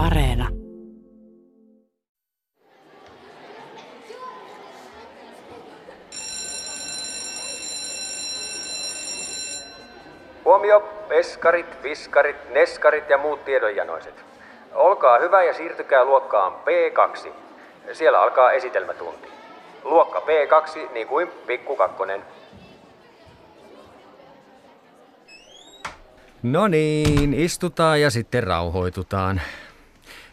Areena. Huomio, peskarit, viskarit, neskarit ja muut tiedonjanoiset. Olkaa hyvä ja siirtykää luokkaan P2. Siellä alkaa esitelmätunti. Luokka P2, niin kuin pikku kakkonen. No niin, istutaan ja sitten rauhoitutaan.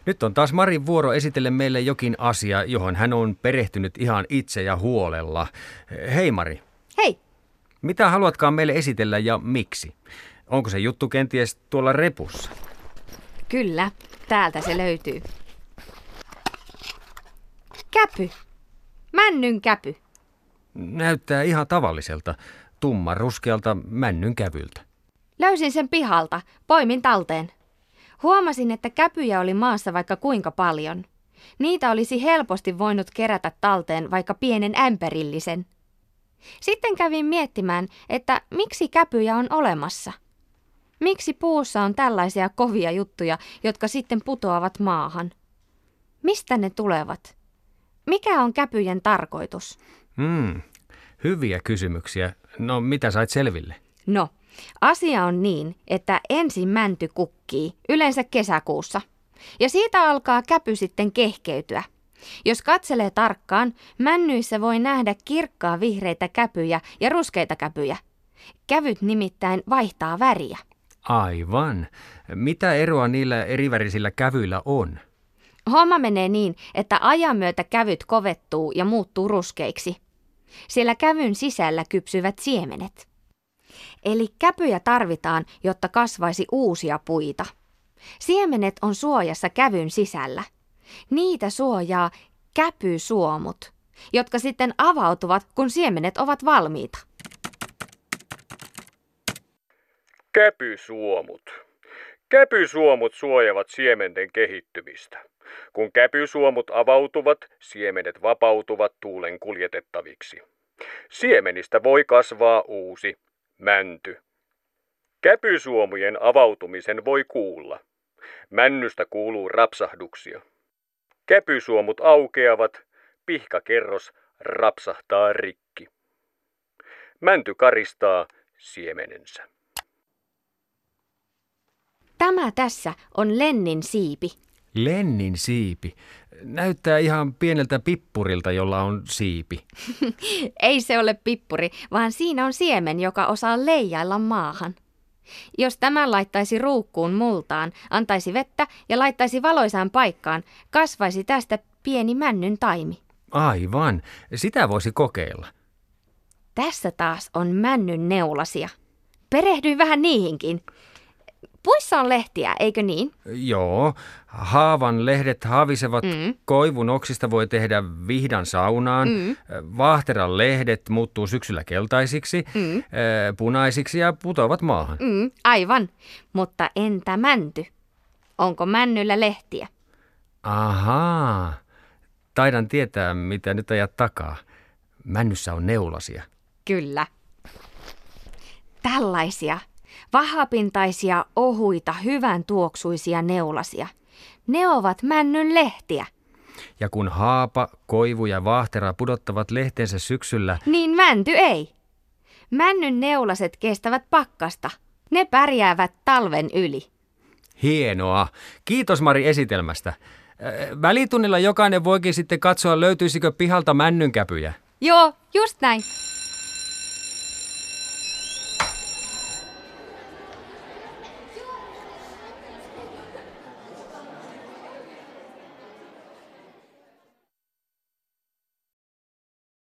Nyt on taas Marin vuoro esitellä meille jokin asia, johon hän on perehtynyt ihan itse ja huolella. Hei Mari, Hei, mitä haluatkaan meille esitellä ja miksi? Onko se juttu kenties tuolla repussa? kyllä, täältä se löytyy. Käpy. Männyn käpy. Näyttää ihan tavalliselta, tumman ruskealta männyn kävyltä. Löysin sen pihalta, poimin talteen. Huomasin, että käpyjä oli maassa vaikka kuinka paljon. Niitä olisi helposti voinut kerätä talteen vaikka pienen ämpärillisen. Sitten kävin miettimään, että miksi käpyjä on olemassa. Miksi puussa on tällaisia kovia juttuja, jotka sitten putoavat maahan? Mistä ne tulevat? Mikä on käpyjen tarkoitus? Hmm, hyviä kysymyksiä. No mitä sait selville? No, asia on niin, että ensin mänty kukkii, yleensä kesäkuussa. Ja siitä alkaa käpy sitten kehkeytyä. Jos katselee tarkkaan, männyissä voi nähdä kirkkaa vihreitä käpyjä ja ruskeita käpyjä. Kävyt nimittäin vaihtaa väriä. Aivan. Mitä eroa niillä erivärisillä kävyillä on? Homma menee niin, että ajan myötä kävyt kovettuu ja muuttuu ruskeiksi. Siellä kävyn sisällä kypsyvät siemenet. Eli käpyjä tarvitaan, jotta kasvaisi uusia puita. Siemenet on suojassa kävyn sisällä. Niitä suojaa käpysuomut, jotka sitten avautuvat, kun siemenet ovat valmiita. Käpysuomut. Käpysuomut suojavat siementen kehittymistä. Kun käpysuomut avautuvat, siemenet vapautuvat tuulen kuljetettaviksi. Siemenistä voi kasvaa uusi, mänty. Käpysuomujen avautumisen voi kuulla. Männystä kuuluu rapsahduksia. Käpysuomut aukeavat, pihkakerros rapsahtaa rikki. Mänty karistaa siemenensä. Tämä tässä on Lennin siipi. Lennin siipi. Näyttää ihan pieneltä pippurilta, jolla on siipi. Ei se ole pippuri, vaan siinä on siemen, joka osaa leijailla maahan. Jos tämän laittaisi ruukkuun multaan, antaisi vettä ja laittaisi valoisaan paikkaan, kasvaisi tästä pieni männyn taimi. Aivan. Sitä voisi kokeilla. Tässä taas on männyn neulasia. Perehdyin vähän niihinkin. Puissa on lehtiä, eikö niin? Joo, haavan lehdet haavisevat, mm. koivun oksista voi tehdä vihdan saunaan, mm. vaahteran lehdet muuttuu syksyllä keltaisiksi, mm. punaisiksi ja putoavat maahan. Mm, aivan, mutta entä mänty? Onko männyllä lehtiä? Ahaa, taidan tietää mitä nyt ajat takaa. Männyssä on neulasia. Kyllä. Tällaisia vahapintaisia, ohuita, hyvän tuoksuisia neulasia. Ne ovat männyn lehtiä. Ja kun haapa, koivu ja vaahtera pudottavat lehteensä syksyllä, Niin mänty ei. Männyn neulaset kestävät pakkasta. Ne pärjäävät talven yli. hienoa. Kiitos Mari esitelmästä. Välitunnilla jokainen voikin sitten katsoa, löytyisikö pihalta männynkäpyjä. Joo, just näin.